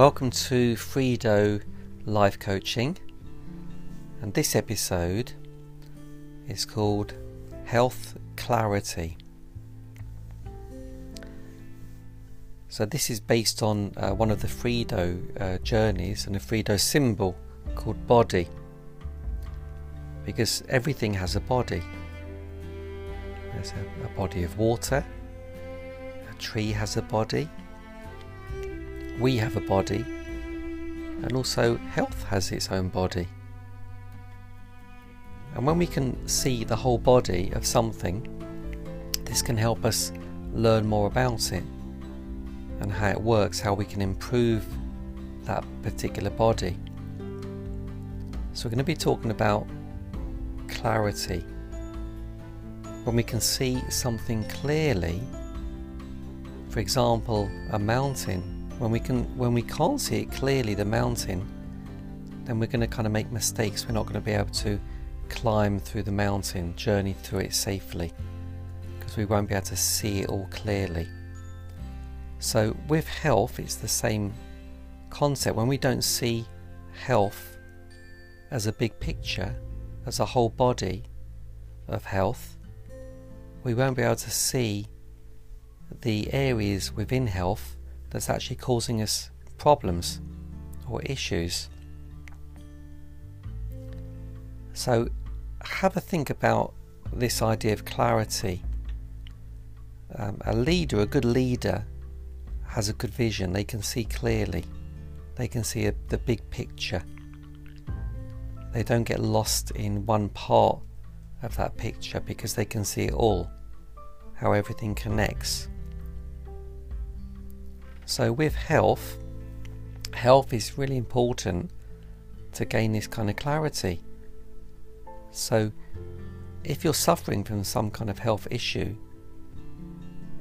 Welcome to Frido Life Coaching, and this episode is called Health Clarity. So, this is based on uh, one of the Frido uh, journeys and a Frido symbol called body, because everything has a body. There's a, a body of water, a tree has a body we have a body, and also health has its own body. And when we can see the whole body of something, this can help us learn more about it and how it works, how we can improve that particular body. So, we're going to be talking about clarity. When we can see something clearly, for example, a mountain when we can when we can't see it clearly the mountain then we're going to kind of make mistakes. We're not going to be able to climb through the mountain journey through it safely because we won't be able to see it all clearly. So with health it's the same concept. When we don't see health as a big picture as a whole body of health we won't be able to see the areas within health that's actually causing us problems or issues. So, have a think about this idea of clarity. Um, a leader, a good leader, has a good vision. They can see clearly, they can see a, the big picture. They don't get lost in one part of that picture because they can see it all, how everything connects. So, with health, health is really important to gain this kind of clarity. So, if you're suffering from some kind of health issue,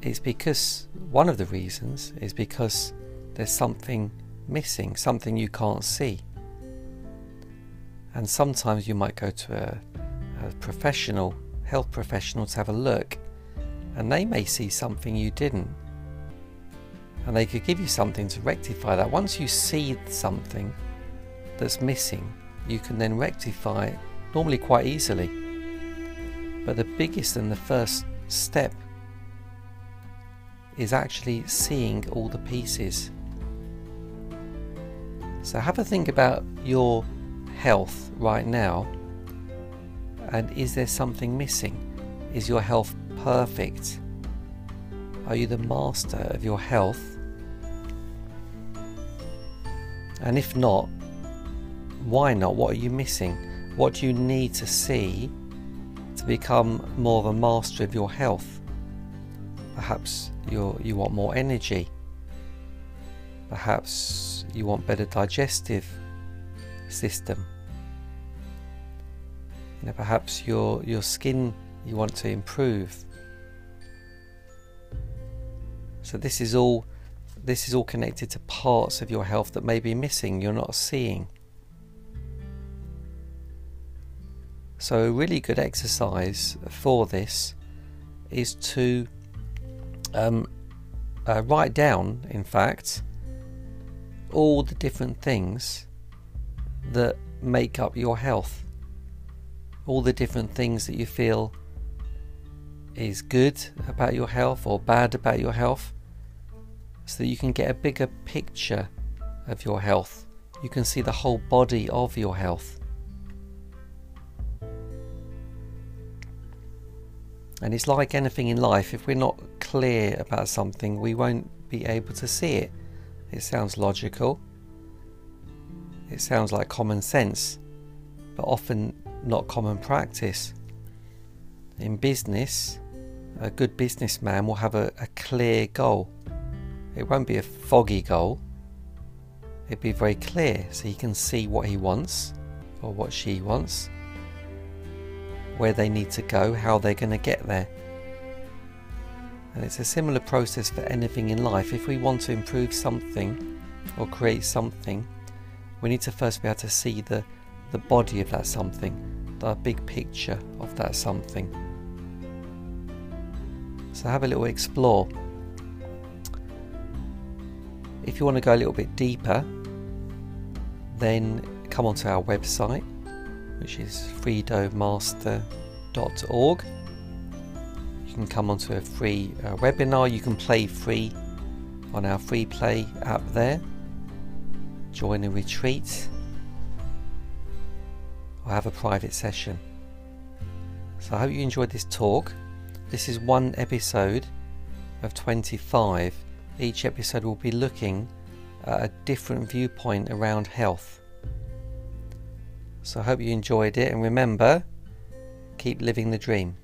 it's because one of the reasons is because there's something missing, something you can't see. And sometimes you might go to a, a professional, health professional, to have a look, and they may see something you didn't and they could give you something to rectify that. Once you see something that's missing, you can then rectify it normally quite easily. But the biggest and the first step is actually seeing all the pieces. So have a think about your health right now and is there something missing? Is your health perfect? Are you the master of your health? And if not, why not? What are you missing? What do you need to see to become more of a master of your health? Perhaps you you want more energy. Perhaps you want better digestive system. You know, perhaps your your skin you want to improve. So this is all this is all connected to parts of your health that may be missing, you're not seeing. So a really good exercise for this is to um, uh, write down, in fact, all the different things that make up your health. All the different things that you feel is good about your health or bad about your health so that you can get a bigger picture of your health. You can see the whole body of your health. And it's like anything in life, if we're not clear about something, we won't be able to see it. It sounds logical, it sounds like common sense, but often not common practice. In business, a good businessman will have a, a clear goal it won't be a foggy goal. It'll be very clear so he can see what he wants or what she wants, where they need to go, how they're going to get there. And it's a similar process for anything in life. If we want to improve something or create something, we need to first be able to see the, the body of that something, the big picture of that something. So have a little explore if you want to go a little bit deeper, then come onto our website, which is freedomaster.org. You can come onto a free uh, webinar. You can play free on our free play app there. Join a retreat or have a private session. So I hope you enjoyed this talk. This is one episode of 25. Each episode will be looking at a different viewpoint around health. So I hope you enjoyed it and remember, keep living the dream.